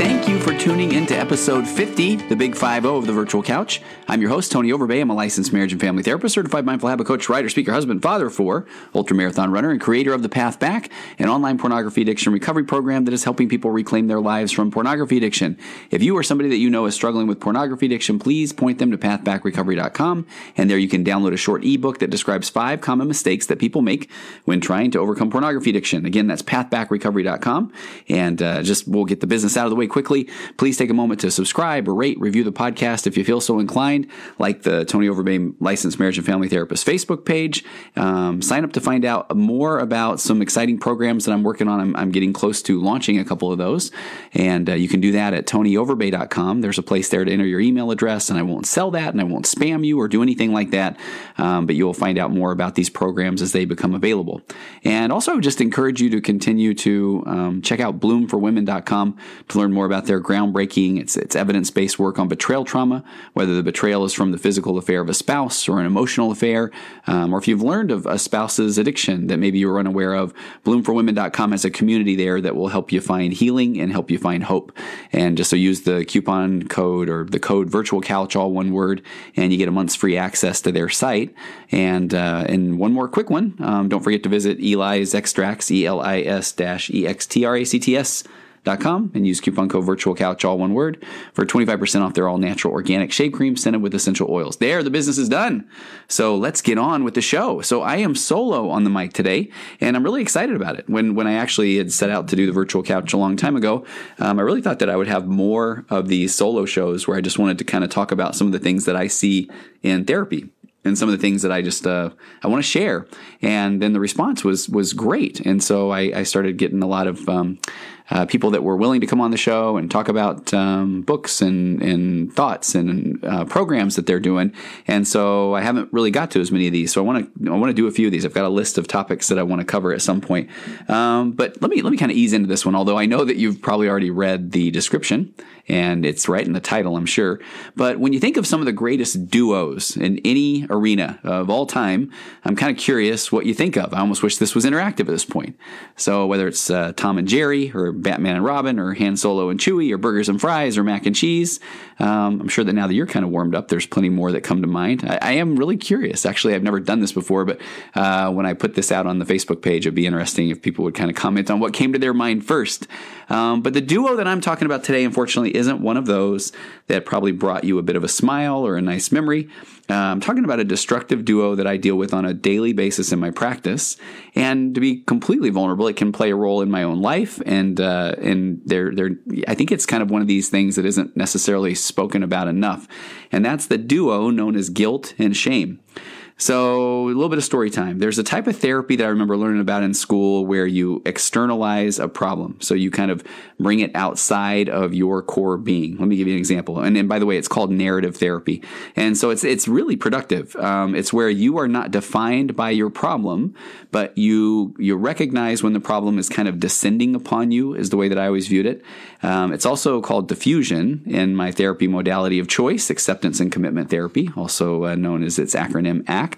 Thank you for tuning in to episode 50, the Big 5 of the Virtual Couch. I'm your host, Tony Overbay. I'm a licensed marriage and family therapist, certified mindful habit coach, writer, speaker, husband, father for ultra marathon runner, and creator of The Path Back, an online pornography addiction recovery program that is helping people reclaim their lives from pornography addiction. If you or somebody that you know is struggling with pornography addiction, please point them to pathbackrecovery.com, and there you can download a short ebook that describes five common mistakes that people make when trying to overcome pornography addiction. Again, that's pathbackrecovery.com, and uh, just we'll get the business out of the way quickly. Please take a moment to subscribe or rate, review the podcast if you feel so inclined, like the Tony Overbay Licensed Marriage and Family Therapist Facebook page. Um, sign up to find out more about some exciting programs that I'm working on. I'm, I'm getting close to launching a couple of those, and uh, you can do that at tonyoverbay.com. There's a place there to enter your email address, and I won't sell that, and I won't spam you or do anything like that. Um, but you'll find out more about these programs as they become available. And also, just encourage you to continue to um, check out bloomforwomen.com to learn more about their groundbreaking, it's, it's evidence based work on betrayal trauma, whether the betrayal is from the physical affair of a spouse or an emotional affair, um, or if you've learned of a spouse's addiction that maybe you were unaware of. Bloomforwomen.com has a community there that will help you find healing and help you find hope. And just so use the coupon code or the code virtual couch, all one word, and you get a month's free access to their site. And uh, and one more quick one. Um, don't forget to visit Eli's Extracts, E L I S E X T R A C T S com and use coupon code virtual couch all one word for 25% off their all natural organic shave cream scented with essential oils. There the business is done. So let's get on with the show. So i am solo on the mic today and i'm really excited about it. When when i actually had set out to do the virtual couch a long time ago um, i really thought that i would have more of these solo shows where i just wanted to kind of talk about some of the things that i see in therapy and some of the things that I just uh, I want to share. And then the response was was great, and so I, I started getting a lot of um, uh, people that were willing to come on the show and talk about um, books and, and thoughts and uh, programs that they're doing. And so I haven't really got to as many of these. So I want to I want to do a few of these. I've got a list of topics that I want to cover at some point. Um, but let me let me kind of ease into this one. Although I know that you've probably already read the description and it's right in the title, I'm sure. But when you think of some of the greatest duos in any arena of all time, I'm kind of curious what you think of. I almost wish this was interactive at this point. So whether it's uh, Tom and Jerry or Batman and Robin or Han Solo and Chewie or burgers and fries or mac and cheese. Um, I'm sure that now that you're kind of warmed up, there's plenty more that come to mind. I, I am really curious. Actually, I've never done this before, but uh, when I put this out on the Facebook page, it'd be interesting if people would kind of comment on what came to their mind first. Um, but the duo that I'm talking about today, unfortunately, isn't one of those that probably brought you a bit of a smile or a nice memory. Uh, I'm talking about a destructive duo that I deal with on a daily basis in my practice. And to be completely vulnerable, it can play a role in my own life. And uh, and they're, they're, I think it's kind of one of these things that isn't necessarily spoken about enough. And that's the duo known as guilt and shame. So, a little bit of story time. There's a type of therapy that I remember learning about in school where you externalize a problem. So, you kind of bring it outside of your core being. Let me give you an example. And, and by the way, it's called narrative therapy. And so, it's, it's really productive. Um, it's where you are not defined by your problem, but you, you recognize when the problem is kind of descending upon you, is the way that I always viewed it. Um, it's also called defusion in my therapy modality of choice, acceptance and commitment therapy, also uh, known as its acronym ACT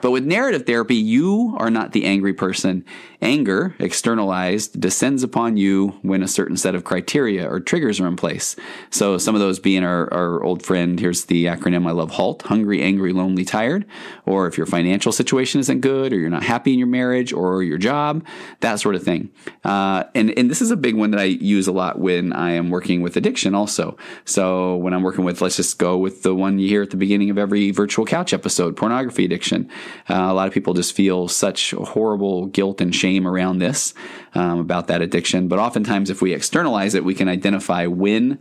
But with narrative therapy, you are not the angry person. Anger, externalized, descends upon you when a certain set of criteria or triggers are in place. So some of those being our, our old friend, here's the acronym I love HALT hungry, angry, lonely, tired. Or if your financial situation isn't good, or you're not happy in your marriage or your job, that sort of thing. Uh, and, and this is a big one that I use a lot when I am working with addiction also. So when I'm working with, let's just go with the one you hear at the beginning of every virtual couch episode, pornography addiction addiction. Uh, a lot of people just feel such horrible guilt and shame around this, um, about that addiction. But oftentimes, if we externalize it, we can identify when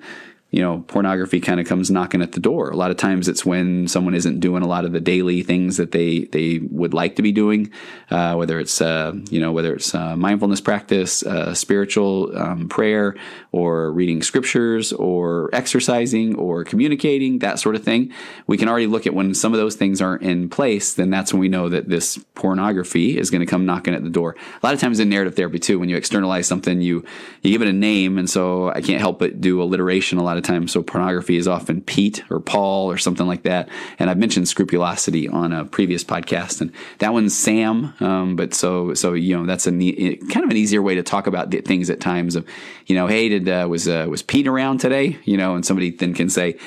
you know, pornography kind of comes knocking at the door. A lot of times it's when someone isn't doing a lot of the daily things that they, they would like to be doing, uh, whether it's, uh, you know, whether it's uh, mindfulness practice, uh, spiritual um, prayer, or reading scriptures, or exercising, or communicating, that sort of thing. We can already look at when some of those things aren't in place, then that's when we know that this pornography is going to come knocking at the door. A lot of times in narrative therapy too, when you externalize something, you, you give it a name. And so I can't help but do alliteration a lot lot of times. So pornography is often Pete or Paul or something like that. And I've mentioned scrupulosity on a previous podcast, and that one's Sam. Um, but so so you know that's a neat, kind of an easier way to talk about things at times of, you know, hey, did uh, was uh, was Pete around today? You know, and somebody then can say,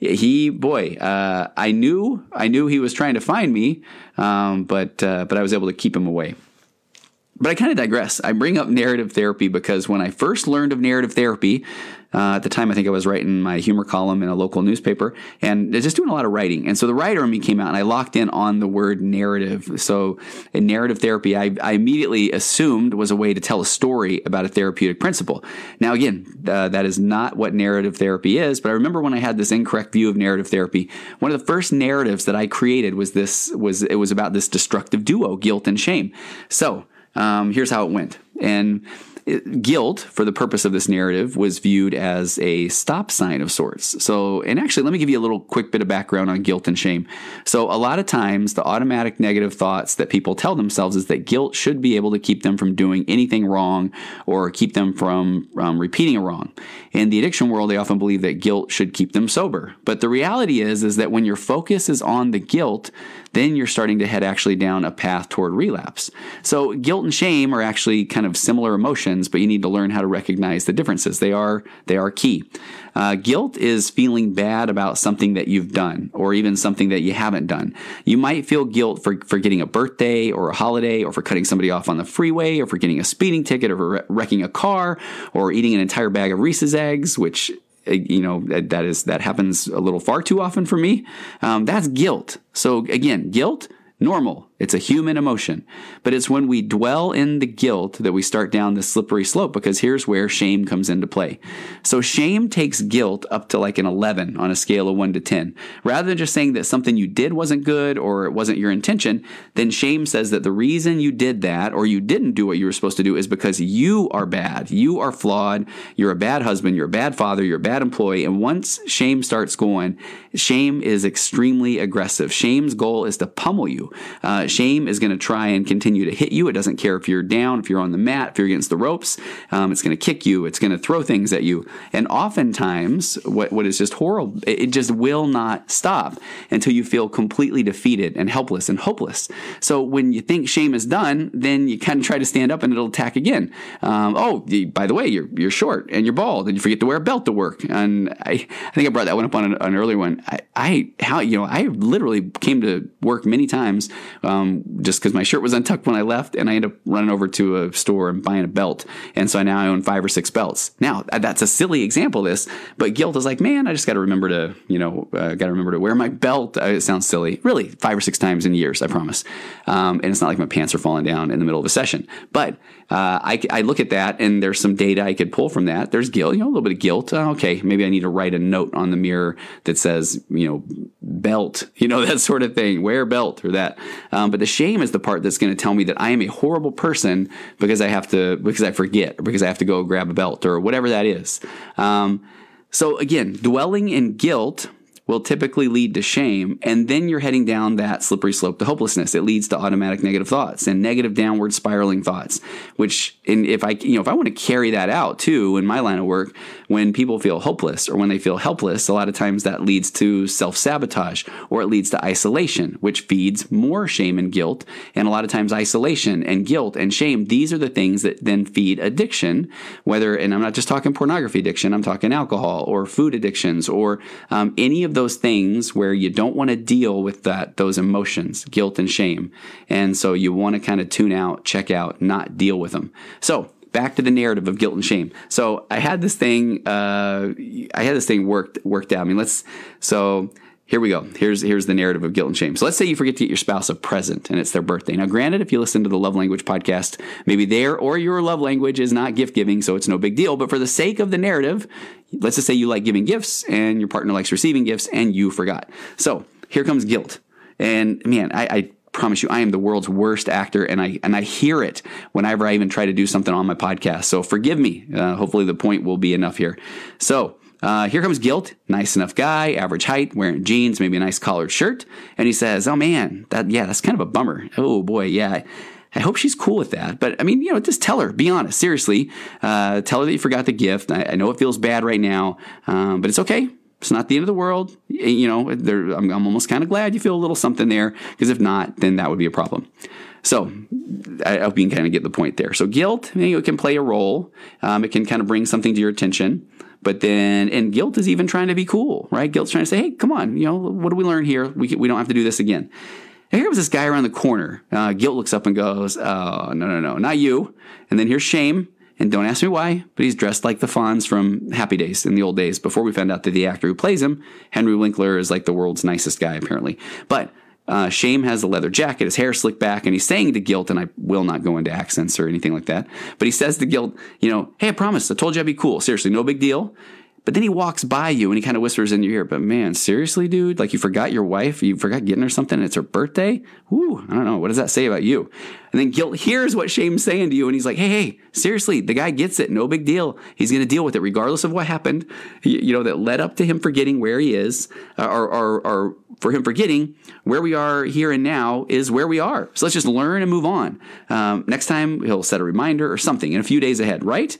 he boy uh, i knew i knew he was trying to find me um, but uh, but i was able to keep him away but I kind of digress. I bring up narrative therapy because when I first learned of narrative therapy, uh, at the time, I think I was writing my humor column in a local newspaper and just doing a lot of writing. And so the writer in me came out and I locked in on the word narrative. So in narrative therapy, I, I immediately assumed was a way to tell a story about a therapeutic principle. Now, again, uh, that is not what narrative therapy is, but I remember when I had this incorrect view of narrative therapy, one of the first narratives that I created was this, was, it was about this destructive duo, guilt and shame. So, um, here's how it went. And guilt, for the purpose of this narrative, was viewed as a stop sign of sorts. So, and actually, let me give you a little quick bit of background on guilt and shame. So, a lot of times, the automatic negative thoughts that people tell themselves is that guilt should be able to keep them from doing anything wrong or keep them from um, repeating a wrong. In the addiction world, they often believe that guilt should keep them sober. But the reality is, is that when your focus is on the guilt, then you're starting to head actually down a path toward relapse. So guilt and shame are actually kind of similar emotions, but you need to learn how to recognize the differences. They are they are key. Uh, guilt is feeling bad about something that you've done or even something that you haven't done. You might feel guilt for, for getting a birthday or a holiday or for cutting somebody off on the freeway or for getting a speeding ticket or wrecking a car or eating an entire bag of Reese's eggs, which you know that is that happens a little far too often for me. Um, that's guilt. So again, guilt normal. It's a human emotion. But it's when we dwell in the guilt that we start down this slippery slope because here's where shame comes into play. So shame takes guilt up to like an 11 on a scale of 1 to 10. Rather than just saying that something you did wasn't good or it wasn't your intention, then shame says that the reason you did that or you didn't do what you were supposed to do is because you are bad. You are flawed. You're a bad husband. You're a bad father. You're a bad employee. And once shame starts going, shame is extremely aggressive. Shame's goal is to pummel you. Uh, shame is going to try and continue to hit you. It doesn't care if you're down, if you're on the mat, if you're against the ropes. Um, it's going to kick you. It's going to throw things at you. And oftentimes, what, what is just horrible, it just will not stop until you feel completely defeated and helpless and hopeless. So when you think shame is done, then you kind of try to stand up and it'll attack again. Um, oh, by the way, you're you're short and you're bald and you forget to wear a belt to work. And I, I think I brought that one up on an, an earlier one. I, I how you know I literally came to work many times um, just because my shirt was untucked when I left, and I ended up running over to a store and buying a belt. And so I now I own five or six belts. Now that's a silly example of this, but guilt is like, man, I just got to remember to, you know, uh, got to remember to wear my belt. Uh, it sounds silly, really, five or six times in years, I promise. Um, and it's not like my pants are falling down in the middle of a session, but uh, I, I, look at that and there's some data I could pull from that. There's guilt, you know, a little bit of guilt. Uh, okay, maybe I need to write a note on the mirror that says, you know, belt, you know, that sort of thing, wear belt or that. Um, but the shame is the part that's going to tell me that I am a horrible person because I have to, because I forget or because I have to go grab a belt or whatever that is. Um, so again, dwelling in guilt will typically lead to shame. And then you're heading down that slippery slope to hopelessness. It leads to automatic negative thoughts and negative downward spiraling thoughts, which, and if I, you know, if I want to carry that out too in my line of work, when people feel hopeless or when they feel helpless, a lot of times that leads to self sabotage or it leads to isolation, which feeds more shame and guilt. And a lot of times isolation and guilt and shame, these are the things that then feed addiction, whether, and I'm not just talking pornography addiction, I'm talking alcohol or food addictions or um, any of those things where you don't want to deal with that, those emotions, guilt and shame. And so you want to kind of tune out, check out, not deal with them. So back to the narrative of guilt and shame. So I had this thing, uh, I had this thing worked worked out. I mean, let's so here we go. Here's here's the narrative of guilt and shame. So let's say you forget to get your spouse a present and it's their birthday. Now, granted, if you listen to the love language podcast, maybe their or your love language is not gift giving, so it's no big deal. But for the sake of the narrative, let's just say you like giving gifts and your partner likes receiving gifts and you forgot. So here comes guilt. And man, I, I promise you, I am the world's worst actor, and I and I hear it whenever I even try to do something on my podcast. So forgive me. Uh, hopefully, the point will be enough here. So uh, here comes guilt. Nice enough guy, average height, wearing jeans, maybe a nice collared shirt. And he says, Oh man, that, yeah, that's kind of a bummer. Oh boy, yeah. I hope she's cool with that. But I mean, you know, just tell her, be honest, seriously. Uh, tell her that you forgot the gift. I, I know it feels bad right now, um, but it's okay. It's not the end of the world. You know, I'm, I'm almost kind of glad you feel a little something there because if not, then that would be a problem. So I hope you can kind of get the point there. So guilt, you know, it can play a role. Um, it can kind of bring something to your attention. But then, and guilt is even trying to be cool, right? Guilt's trying to say, hey, come on, you know, what do we learn here? We, we don't have to do this again. And here comes this guy around the corner. Uh, guilt looks up and goes, oh, no, no, no, not you. And then here's shame. And don't ask me why, but he's dressed like the Fonz from Happy Days in the old days before we found out that the actor who plays him, Henry Winkler, is like the world's nicest guy, apparently. But uh, Shame has a leather jacket, his hair slicked back, and he's saying to Guilt, and I will not go into accents or anything like that, but he says to Guilt, you know, hey, I promise, I told you I'd be cool. Seriously, no big deal. But then he walks by you and he kind of whispers in your ear, but man, seriously, dude? Like you forgot your wife? You forgot getting her something and it's her birthday? Ooh, I don't know. What does that say about you? And then guilt hears what Shame's saying to you and he's like, hey, hey, seriously, the guy gets it. No big deal. He's going to deal with it regardless of what happened, you know, that led up to him forgetting where he is uh, or, or, or for him forgetting where we are here and now is where we are. So let's just learn and move on. Um, next time he'll set a reminder or something in a few days ahead, right?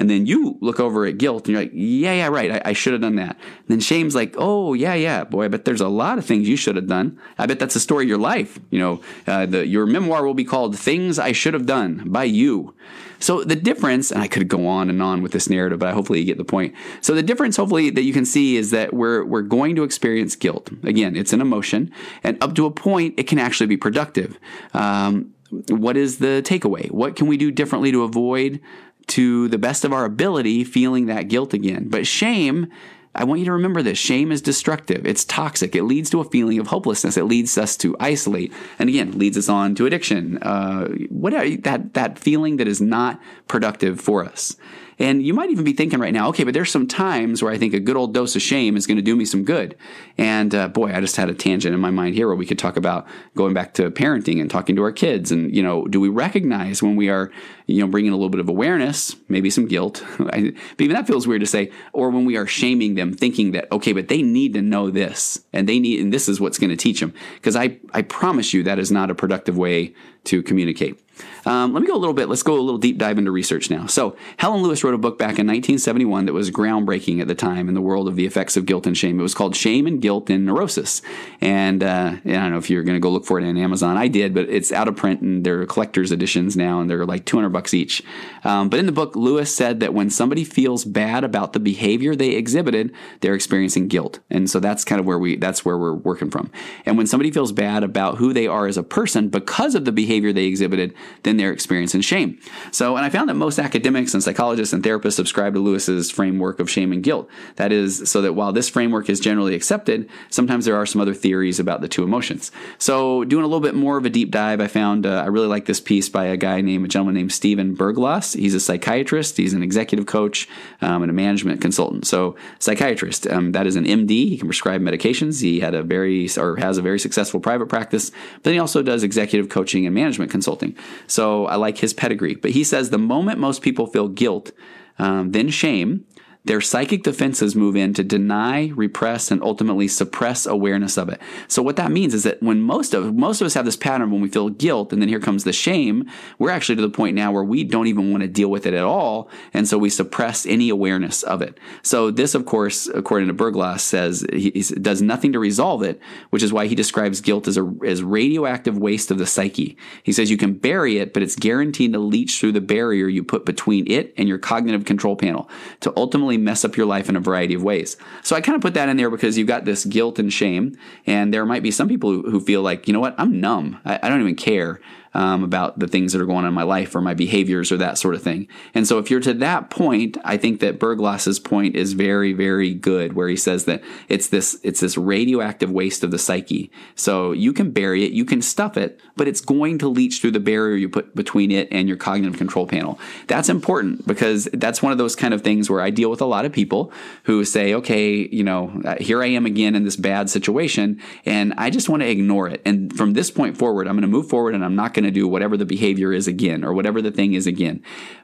And then you look over at guilt and you're like, yeah, yeah, right. I, I should have done that. And then shame's like, oh, yeah, yeah, boy, I bet there's a lot of things you should have done. I bet that's the story of your life. You know, uh, the, your memoir will be called Things I Should Have Done by You. So the difference, and I could go on and on with this narrative, but I hopefully you get the point. So the difference, hopefully, that you can see is that we're we're going to experience guilt. Again, it's an emotion, and up to a point, it can actually be productive. Um, what is the takeaway? What can we do differently to avoid to the best of our ability feeling that guilt again. But shame, I want you to remember this shame is destructive. It's toxic. It leads to a feeling of hopelessness. It leads us to isolate. And again, leads us on to addiction. Uh, whatever, that, that feeling that is not productive for us. And you might even be thinking right now, okay, but there's some times where I think a good old dose of shame is going to do me some good. And uh, boy, I just had a tangent in my mind here where we could talk about going back to parenting and talking to our kids. And, you know, do we recognize when we are, you know, bringing a little bit of awareness, maybe some guilt, but even that feels weird to say, or when we are shaming them, thinking that, okay, but they need to know this and they need, and this is what's going to teach them. Because I, I promise you that is not a productive way to communicate. Um, let me go a little bit. Let's go a little deep dive into research now. So, Helen Lewis wrote a book back in 1971 that was groundbreaking at the time in the world of the effects of guilt and shame. It was called Shame and Guilt in Neurosis. And, uh, I don't know if you're going to go look for it on Amazon. I did, but it's out of print and they're collector's editions now and they're like 200 bucks each. Um, but in the book, Lewis said that when somebody feels bad about the behavior they exhibited, they're experiencing guilt. And so that's kind of where we, that's where we're working from. And when somebody feels bad about who they are as a person because of the behavior they exhibited, than their experience in shame. So, and I found that most academics and psychologists and therapists subscribe to Lewis's framework of shame and guilt. That is, so that while this framework is generally accepted, sometimes there are some other theories about the two emotions. So, doing a little bit more of a deep dive, I found uh, I really like this piece by a guy named a gentleman named Stephen Berglas. He's a psychiatrist, he's an executive coach, um, and a management consultant. So, psychiatrist, um, that is an MD. He can prescribe medications. He had a very or has a very successful private practice. But then he also does executive coaching and management consulting. So I like his pedigree. But he says the moment most people feel guilt, um, then shame, their psychic defenses move in to deny, repress, and ultimately suppress awareness of it. So what that means is that when most of most of us have this pattern when we feel guilt, and then here comes the shame, we're actually to the point now where we don't even want to deal with it at all, and so we suppress any awareness of it. So this, of course, according to Berglas, says he, he does nothing to resolve it, which is why he describes guilt as a as radioactive waste of the psyche. He says you can bury it, but it's guaranteed to leach through the barrier you put between it and your cognitive control panel to ultimately mess up your life in a variety of ways. So I kind of put that in there because you've got this guilt and shame, and there might be some people who, who feel like, you know what, I'm numb. I, I don't even care um, about the things that are going on in my life or my behaviors or that sort of thing. And so if you're to that point, I think that Berglas's point is very, very good, where he says that it's this it's this radioactive waste of the psyche. So you can bury it, you can stuff it, but it's going to leach through the barrier you put between it and your cognitive control panel. That's important because that's one of those kind of things where I deal with a lot of people who say, okay, you know, uh, here I am again in this bad situation, and I just want to ignore it. And from this point forward, I'm going to move forward and I'm not going going to do whatever the behavior is again or whatever the thing is again.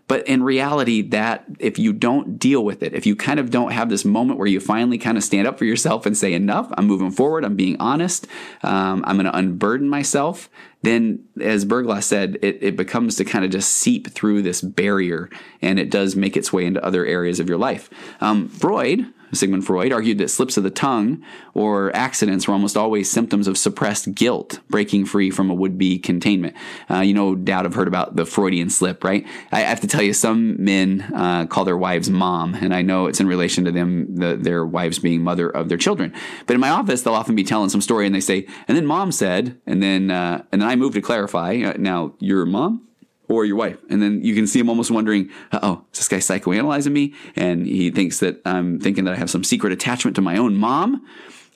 But in reality, that if you don't deal with it, if you kind of don't have this moment where you finally kind of stand up for yourself and say, enough, I'm moving forward, I'm being honest, um, I'm going to unburden myself, then as Berglas said, it, it becomes to kind of just seep through this barrier and it does make its way into other areas of your life. Um, Freud, Sigmund Freud argued that slips of the tongue or accidents were almost always symptoms of suppressed guilt, breaking free from a would be containment. Uh, you no doubt have heard about the Freudian slip, right? I have to tell you, some men uh, call their wives mom, and I know it's in relation to them, the, their wives being mother of their children. But in my office, they'll often be telling some story and they say, and then mom said, and then, uh, and then I move to clarify, now you're mom? Or your wife. And then you can see him almost wondering, oh, is this guy psychoanalyzing me? And he thinks that I'm thinking that I have some secret attachment to my own mom.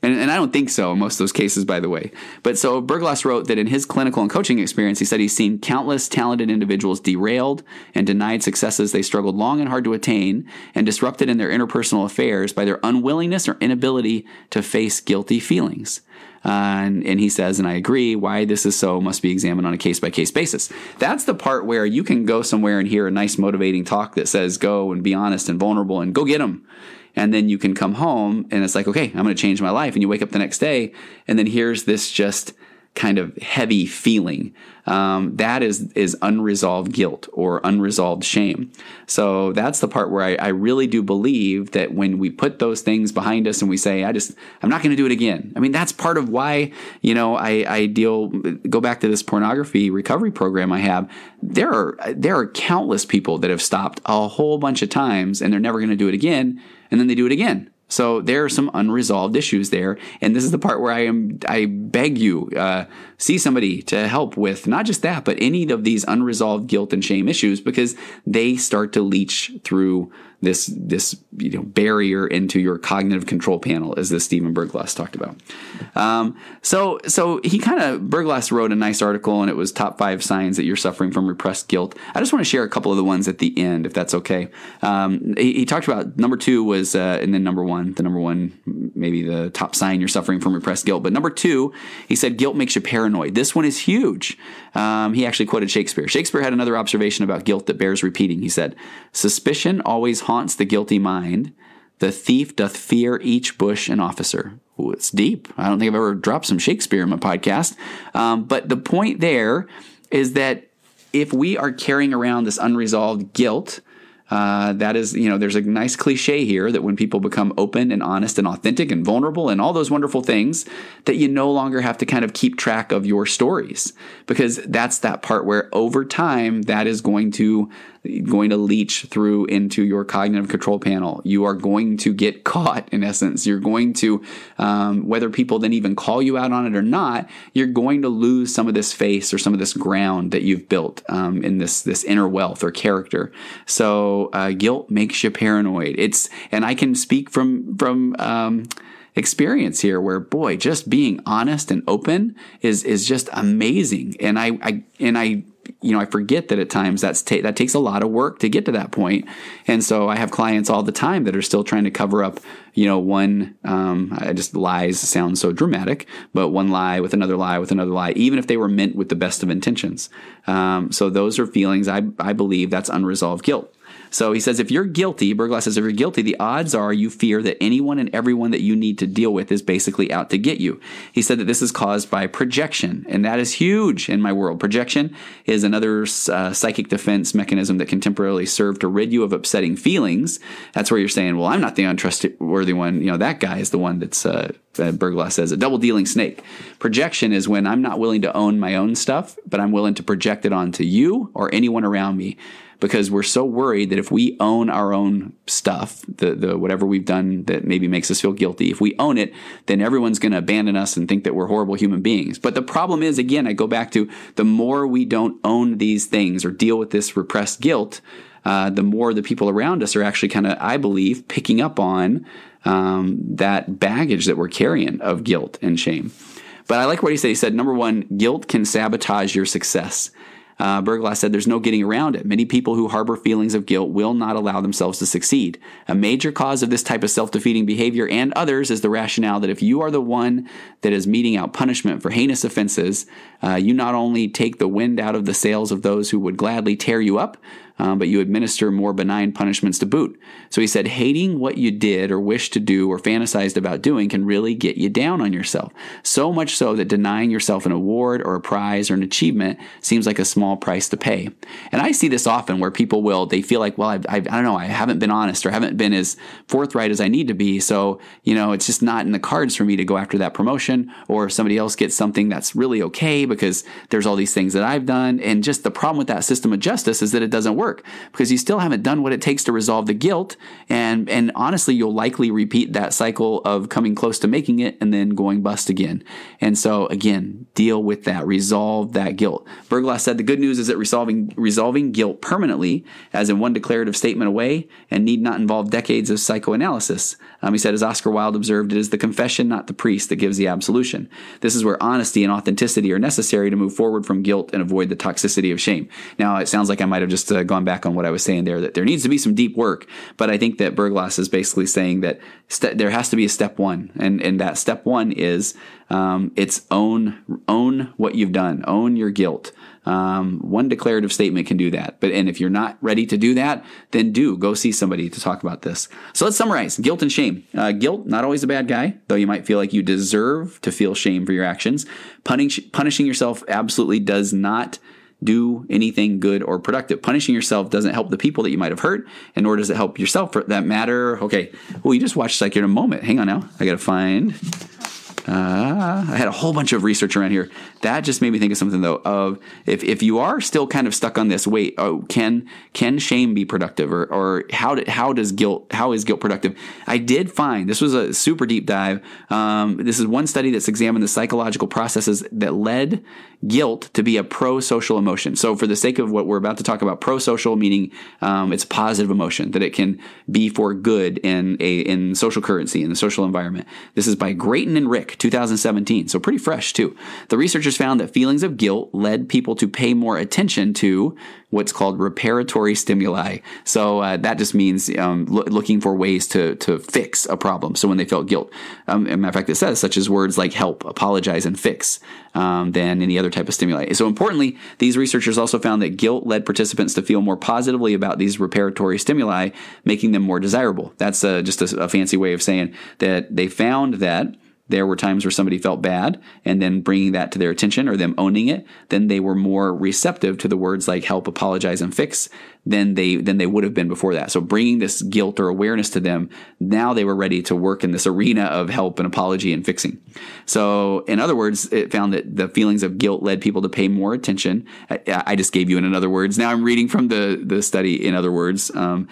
And, and, I don't think so in most of those cases, by the way. But so Berglas wrote that in his clinical and coaching experience, he said he's seen countless talented individuals derailed and denied successes they struggled long and hard to attain and disrupted in their interpersonal affairs by their unwillingness or inability to face guilty feelings. Uh, and, and, he says, and I agree, why this is so must be examined on a case by case basis. That's the part where you can go somewhere and hear a nice motivating talk that says, go and be honest and vulnerable and go get them. And then you can come home and it's like, okay, I'm going to change my life. And you wake up the next day and then here's this just kind of heavy feeling. Um, that is is unresolved guilt or unresolved shame. So that's the part where I, I, really do believe that when we put those things behind us and we say, I just I'm not going to do it again. I mean, that's part of why you know I, I deal go back to this pornography recovery program I have. There are there are countless people that have stopped a whole bunch of times and they're never going to do it again, and then they do it again so there are some unresolved issues there, and this is the part where I am I beg you uh, see somebody to help with not just that, but any of these unresolved guilt and shame issues because they start to leach through this this you know barrier into your cognitive control panel, as this Stephen Berglas talked about. Um, so so he kind of Berglas wrote a nice article, and it was top five signs that you're suffering from repressed guilt. I just want to share a couple of the ones at the end, if that's okay. Um, he, he, talked about number two was, uh, and then number one, the number one maybe the top sign you're suffering from repressed guilt, but number two, he said guilt makes you paranoid. This one is huge. Um, he actually quoted Shakespeare. Shakespeare had another observation about guilt that bears repeating. He said, "Suspicion always." Haunts the guilty mind. The thief doth fear each bush and officer. Ooh, it's deep. I don't think I've ever dropped some Shakespeare in my podcast. Um, but the point there is that if we are carrying around this unresolved guilt, uh, that is, you know, there's a nice cliche here that when people become open and honest and authentic and vulnerable and all those wonderful things, that you no longer have to kind of keep track of your stories because that's that part where over time that is going to going to leach through into your cognitive control panel. You are going to get caught, in essence. You're going to, um, whether people then even call you out on it or not, you're going to lose some of this face or some of this ground that you've built um, in this this inner wealth or character. So uh, guilt makes you paranoid. It's, and I can speak from from. Um, experience here where boy just being honest and open is is just amazing and I, I and I you know, I forget that at times that's ta- that takes a lot of work to get to that point. And so I have clients all the time that are still trying to cover up, you know, one, um, I just lies sound so dramatic, but one lie with another lie with another lie, even if they were meant with the best of intentions. Um, so those are feelings I, I believe that's unresolved guilt. So he says, if you're guilty, Berglas says, if you're guilty, the odds are you fear that anyone and everyone that you need to deal with is basically out to get you. He said that this is caused by projection, and that is huge in my world. Projection is another uh, psychic defense mechanism that can temporarily serve to rid you of upsetting feelings. That's where you're saying, well, I'm not the untrustworthy one. You know, that guy is the one that's, uh, Berglas says, a double dealing snake. Projection is when I'm not willing to own my own stuff, but I'm willing to project it onto you or anyone around me because we're so worried that if we own our own stuff, the, the whatever we've done that maybe makes us feel guilty, if we own it, then everyone's going to abandon us and think that we're horrible human beings. But the problem is, again, I go back to the more we don't own these things or deal with this repressed guilt, uh, the more the people around us are actually kind of, I believe, picking up on um, that baggage that we're carrying of guilt and shame. But I like what he said. He said, number one, guilt can sabotage your success. Uh, Berglas said there's no getting around it. Many people who harbor feelings of guilt will not allow themselves to succeed. A major cause of this type of self defeating behavior and others is the rationale that if you are the one that is meting out punishment for heinous offenses, uh, you not only take the wind out of the sails of those who would gladly tear you up, um, but you administer more benign punishments to boot. So he said, hating what you did or wished to do or fantasized about doing can really get you down on yourself. So much so that denying yourself an award or a prize or an achievement seems like a small price to pay. And I see this often where people will, they feel like, well, I've, I've, I do not know, I haven't been honest or haven't been as forthright as I need to be. So, you know, it's just not in the cards for me to go after that promotion or somebody else gets something that's really okay because there's all these things that I've done. And just the problem with that system of justice is that it doesn't work work because you still haven't done what it takes to resolve the guilt. And, and honestly, you'll likely repeat that cycle of coming close to making it and then going bust again. And so again, deal with that, resolve that guilt. Berglas said the good news is that resolving, resolving guilt permanently, as in one declarative statement away, and need not involve decades of psychoanalysis. Um, he said, as Oscar Wilde observed, it is the confession, not the priest, that gives the absolution. This is where honesty and authenticity are necessary to move forward from guilt and avoid the toxicity of shame. Now, it sounds like I might have just uh, gone back on what I was saying there, that there needs to be some deep work, but I think that Berglas is basically saying that st- there has to be a step one, and, and that step one is um, it's own own what you've done, own your guilt. Um, one declarative statement can do that. But and if you're not ready to do that, then do go see somebody to talk about this. So let's summarize: guilt and shame. Uh, guilt, not always a bad guy, though you might feel like you deserve to feel shame for your actions. Punish, punishing yourself absolutely does not do anything good or productive. Punishing yourself doesn't help the people that you might have hurt, and nor does it help yourself for that matter. Okay, well, you just watched like in a moment. Hang on now, I got to find. Uh, I had a whole bunch of research around here. That just made me think of something though. Of if, if you are still kind of stuck on this, wait, oh, can can shame be productive, or or how do, how does guilt how is guilt productive? I did find this was a super deep dive. Um, this is one study that's examined the psychological processes that led guilt to be a pro social emotion. So for the sake of what we're about to talk about, pro social meaning um, it's a positive emotion that it can be for good in a in social currency in the social environment. This is by Graton and Ric 2017. So pretty fresh too. The researchers found that feelings of guilt led people to pay more attention to what's called reparatory stimuli. So uh, that just means um, lo- looking for ways to to fix a problem. So when they felt guilt, um, matter of fact, it says such as words like help, apologize, and fix um, than any other type of stimuli. So importantly, these researchers also found that guilt led participants to feel more positively about these reparatory stimuli, making them more desirable. That's uh, just a, a fancy way of saying that they found that there were times where somebody felt bad and then bringing that to their attention or them owning it then they were more receptive to the words like help apologize and fix than they than they would have been before that. So bringing this guilt or awareness to them now they were ready to work in this arena of help and apology and fixing. So in other words it found that the feelings of guilt led people to pay more attention. I, I just gave you in other words. Now i'm reading from the the study in other words um,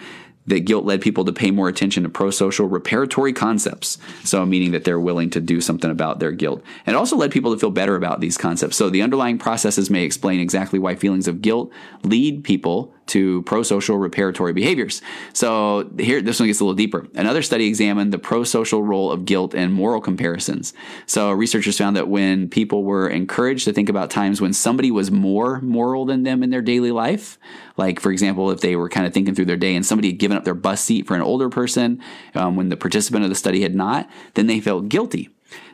that guilt led people to pay more attention to pro-social reparatory concepts. So meaning that they're willing to do something about their guilt. And it also led people to feel better about these concepts. So the underlying processes may explain exactly why feelings of guilt lead people to pro-social reparatory behaviors. So here, this one gets a little deeper. Another study examined the pro-social role of guilt and moral comparisons. So researchers found that when people were encouraged to think about times when somebody was more moral than them in their daily life, like for example, if they were kind of thinking through their day and somebody had given up their bus seat for an older person um, when the participant of the study had not, then they felt guilty.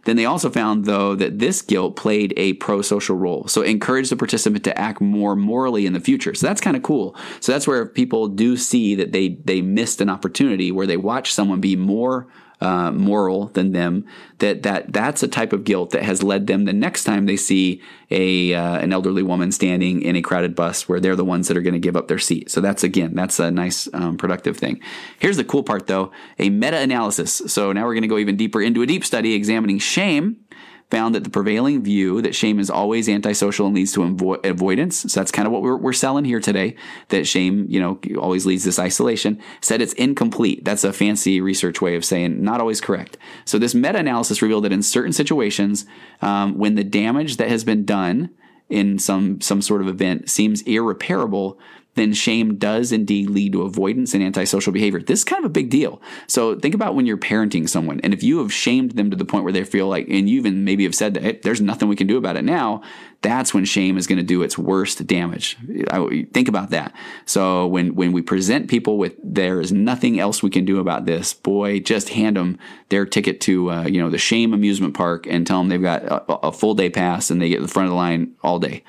Then they also found, though, that this guilt played a pro social role. So it encouraged the participant to act more morally in the future. So that's kind of cool. So that's where people do see that they, they missed an opportunity where they watch someone be more uh, moral than them, that that that's a type of guilt that has led them the next time they see a uh, an elderly woman standing in a crowded bus where they're the ones that are going to give up their seat. So that's again that's a nice um, productive thing. Here's the cool part though: a meta analysis. So now we're going to go even deeper into a deep study examining shame found that the prevailing view that shame is always antisocial and leads to avo- avoidance. So that's kind of what we're, we're selling here today. That shame, you know, always leads this isolation. Said it's incomplete. That's a fancy research way of saying not always correct. So this meta-analysis revealed that in certain situations, um, when the damage that has been done in some some sort of event seems irreparable, then shame does indeed lead to avoidance and antisocial behavior. This is kind of a big deal. So think about when you're parenting someone, and if you have shamed them to the point where they feel like, and you even maybe have said that hey, there's nothing we can do about it now, that's when shame is going to do its worst damage. I, think about that. So when when we present people with there is nothing else we can do about this, boy, just hand them their ticket to uh, you know the shame amusement park and tell them they've got a, a full day pass and they get the front of the line all day.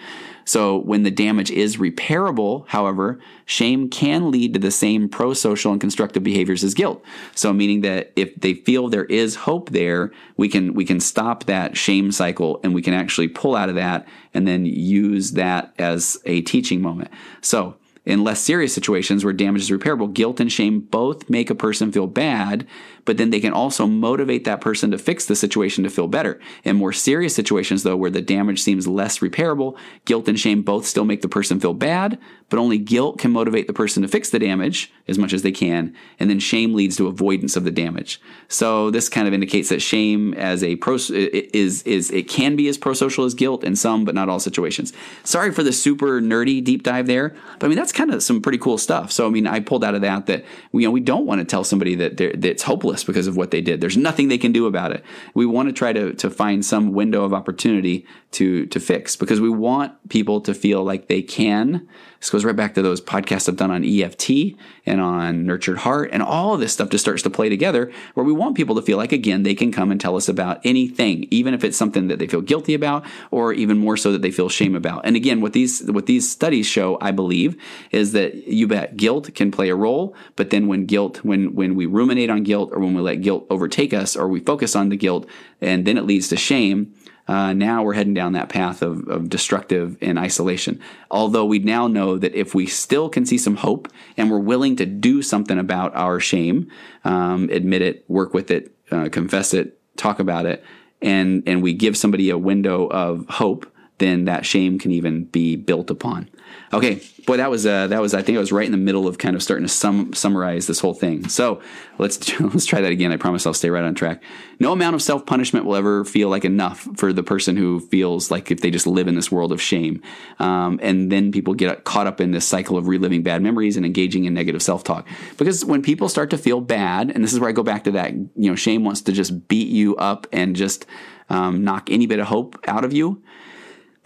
So when the damage is repairable, however, shame can lead to the same pro-social and constructive behaviors as guilt. So meaning that if they feel there is hope there, we can we can stop that shame cycle and we can actually pull out of that and then use that as a teaching moment. So in less serious situations where damage is repairable, guilt and shame both make a person feel bad, but then they can also motivate that person to fix the situation to feel better. In more serious situations, though, where the damage seems less repairable, guilt and shame both still make the person feel bad, but only guilt can motivate the person to fix the damage as much as they can, and then shame leads to avoidance of the damage. So this kind of indicates that shame as a pro is is it can be as pro-social as guilt in some, but not all situations. Sorry for the super nerdy deep dive there, but I mean that's kind of some pretty cool stuff. So I mean I pulled out of that that you know we don't want to tell somebody that that's hopeless because of what they did. There's nothing they can do about it. We want to try to to find some window of opportunity to to fix because we want people to feel like they can this goes right back to those podcasts I've done on EFT and on Nurtured Heart, and all of this stuff just starts to play together where we want people to feel like, again, they can come and tell us about anything, even if it's something that they feel guilty about, or even more so that they feel shame about. And again, what these what these studies show, I believe, is that you bet guilt can play a role, but then when guilt, when when we ruminate on guilt, or when we let guilt overtake us, or we focus on the guilt, and then it leads to shame uh, now we're heading down that path of, of destructive and isolation. Although we now know that if we still can see some hope and we're willing to do something about our shame, um, admit it, work with it, uh, confess it, talk about it, and and we give somebody a window of hope, then that shame can even be built upon. Okay, boy, that was uh, that was I think I was right in the middle of kind of starting to sum, summarize this whole thing. So let's let's try that again. I promise I'll stay right on track. No amount of self punishment will ever feel like enough for the person who feels like if they just live in this world of shame, um, and then people get caught up in this cycle of reliving bad memories and engaging in negative self talk. Because when people start to feel bad, and this is where I go back to that, you know, shame wants to just beat you up and just um, knock any bit of hope out of you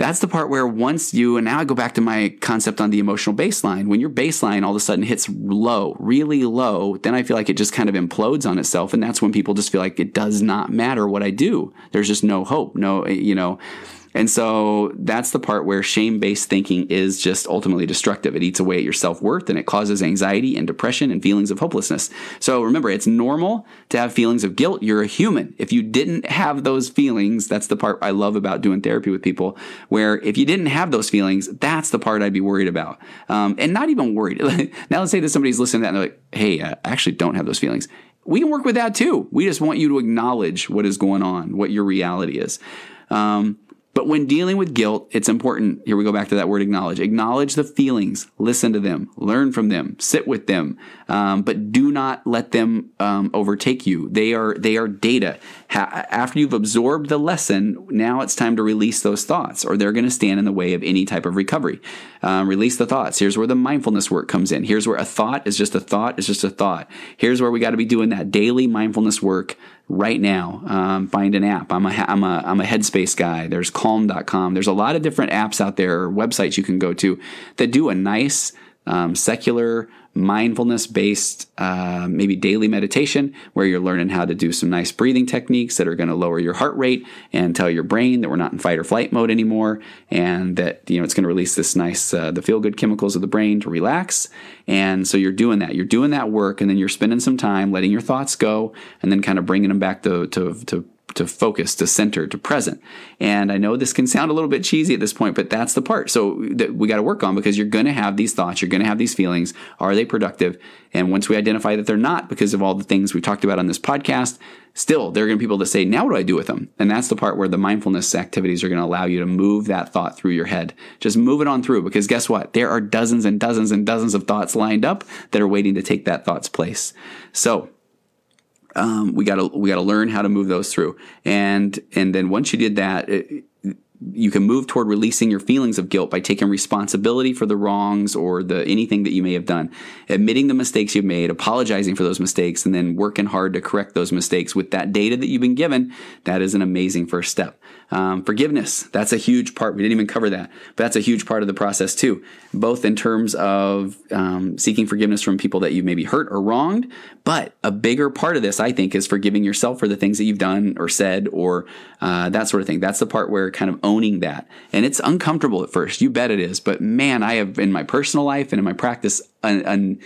that's the part where once you, and now I go back to my concept on the emotional baseline. When your baseline all of a sudden hits low, really low, then I feel like it just kind of implodes on itself. And that's when people just feel like it does not matter what I do. There's just no hope. No, you know, and so that's the part where shame based thinking is just ultimately destructive. It eats away at your self worth and it causes anxiety and depression and feelings of hopelessness. So remember, it's normal to have feelings of guilt. You're a human. If you didn't have those feelings, that's the part I love about doing therapy with people, where if you didn't have those feelings, that's the part I'd be worried about. Um, and not even worried. now let's say that somebody's listening to that and they're like, hey, I actually don't have those feelings we can work with that too. We just want you to acknowledge what is going on, what your reality is. Um, but when dealing with guilt, it's important. Here we go back to that word acknowledge. Acknowledge the feelings, listen to them, learn from them, sit with them, um, but do not let them um, overtake you. They are they are data. Ha- after you've absorbed the lesson, now it's time to release those thoughts, or they're going to stand in the way of any type of recovery. Um, release the thoughts. Here's where the mindfulness work comes in. Here's where a thought is just a thought is just a thought. Here's where we got to be doing that daily mindfulness work right now. Um, find an app. I'm a, I'm a, I'm a Headspace guy. There's calm.com. There's a lot of different apps out there, websites you can go to that do a nice um, secular mindfulness based, uh, maybe daily meditation, where you're learning how to do some nice breathing techniques that are going to lower your heart rate and tell your brain that we're not in fight or flight mode anymore, and that you know it's going to release this nice uh, the feel good chemicals of the brain to relax. And so you're doing that. You're doing that work, and then you're spending some time letting your thoughts go, and then kind of bringing them back to to, to to focus, to center, to present. And I know this can sound a little bit cheesy at this point, but that's the part. So that we got to work on because you're going to have these thoughts, you're going to have these feelings. Are they productive? And once we identify that they're not because of all the things we talked about on this podcast, still there are going to be people that say, now what do I do with them? And that's the part where the mindfulness activities are going to allow you to move that thought through your head. Just move it on through because guess what? There are dozens and dozens and dozens of thoughts lined up that are waiting to take that thought's place. So um, we got to we got to learn how to move those through. And and then once you did that it, you can move toward releasing your feelings of guilt by taking responsibility for the wrongs or the anything that you may have done, admitting the mistakes you've made, apologizing for those mistakes, and then working hard to correct those mistakes with that data that you've been given. That is an amazing first step. Um, forgiveness, that's a huge part. We didn't even cover that, but that's a huge part of the process too, both in terms of um, seeking forgiveness from people that you maybe hurt or wronged. But a bigger part of this, I think, is forgiving yourself for the things that you've done or said or uh, that sort of thing. That's the part where kind of owning that. And it's uncomfortable at first. You bet it is. But man, I have in my personal life and in my practice, an, an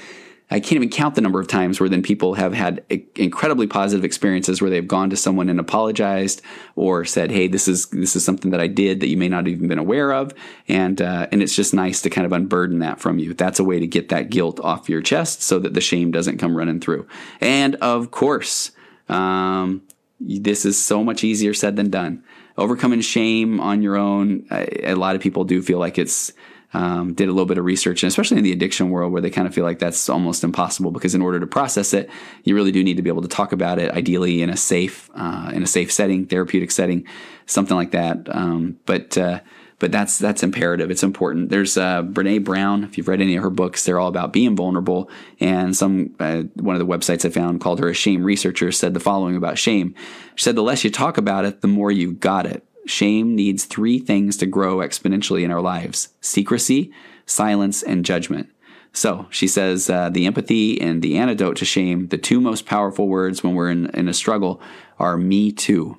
I can't even count the number of times where then people have had incredibly positive experiences where they've gone to someone and apologized or said, "Hey, this is this is something that I did that you may not even been aware of," and uh, and it's just nice to kind of unburden that from you. That's a way to get that guilt off your chest so that the shame doesn't come running through. And of course, um, this is so much easier said than done. Overcoming shame on your own, a lot of people do feel like it's um, did a little bit of research, and especially in the addiction world, where they kind of feel like that's almost impossible because in order to process it, you really do need to be able to talk about it, ideally in a safe, uh, in a safe setting, therapeutic setting, something like that. Um, but uh, but that's that's imperative. It's important. There's uh, Brene Brown. If you've read any of her books, they're all about being vulnerable. And some uh, one of the websites I found called her a shame researcher said the following about shame. She said, "The less you talk about it, the more you got it." shame needs three things to grow exponentially in our lives secrecy, silence, and judgment. So she says uh, the empathy and the antidote to shame, the two most powerful words when we're in, in a struggle, are me too.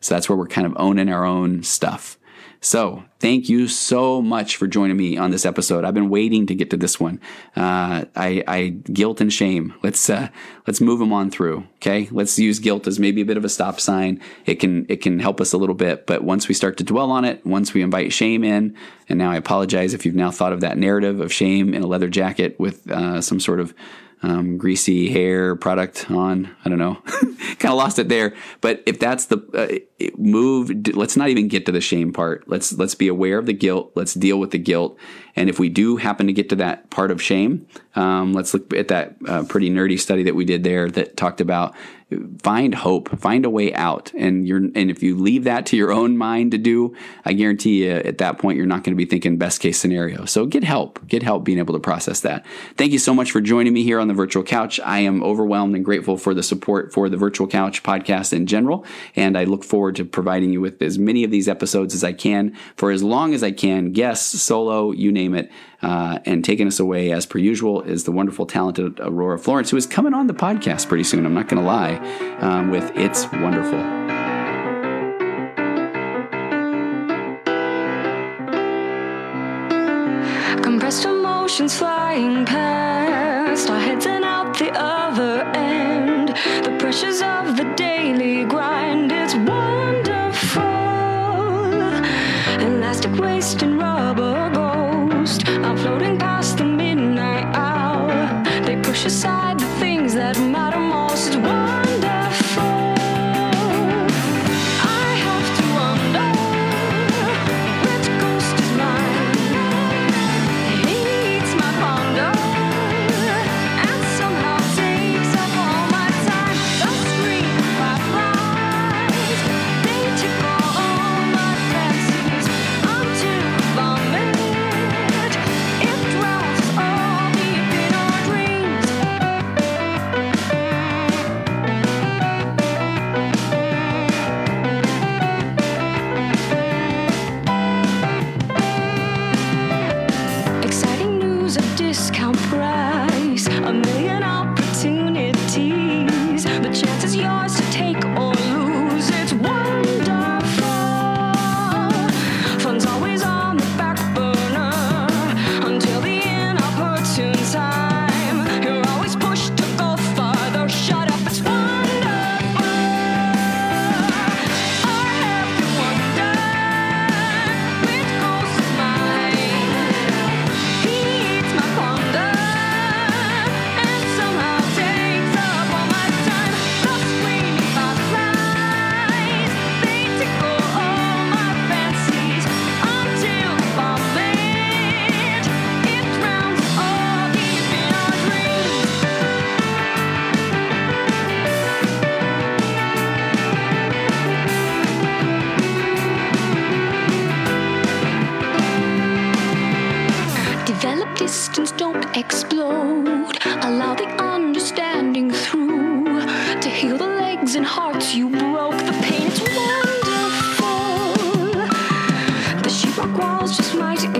So that's where we're kind of owning our own stuff. So thank you so much for joining me on this episode. I've been waiting to get to this one. Uh, I, I, guilt and shame. Let's uh, let's move them on through. Okay, let's use guilt as maybe a bit of a stop sign. It can it can help us a little bit, but once we start to dwell on it, once we invite shame in, and now I apologize if you've now thought of that narrative of shame in a leather jacket with uh, some sort of um, greasy hair product on. I don't know. kind of lost it there. But if that's the uh, move, let's not even get to the shame part. Let's let's be aware of the guilt. Let's deal with the guilt. And if we do happen to get to that part of shame, um, let's look at that uh, pretty nerdy study that we did there that talked about find hope, find a way out. And you're and if you leave that to your own mind to do, I guarantee you at that point you're not going to be thinking best case scenario. So get help. Get help being able to process that. Thank you so much for joining me here on the virtual couch. I am overwhelmed and grateful for the support for the virtual couch podcast in general, and I look forward to providing you with as many of these episodes as I can for as long as I can, guests, solo, you name it. Uh, and taking us away, as per usual, is the wonderful, talented Aurora Florence, who is coming on the podcast pretty soon. I'm not going to lie, um, with It's Wonderful. Compressed emotions flying past our heads and out the other end. The pressures of the daily grind, it's wonderful. Elastic waist and floating past the midnight hour. They push aside but chance is yours to take walls just might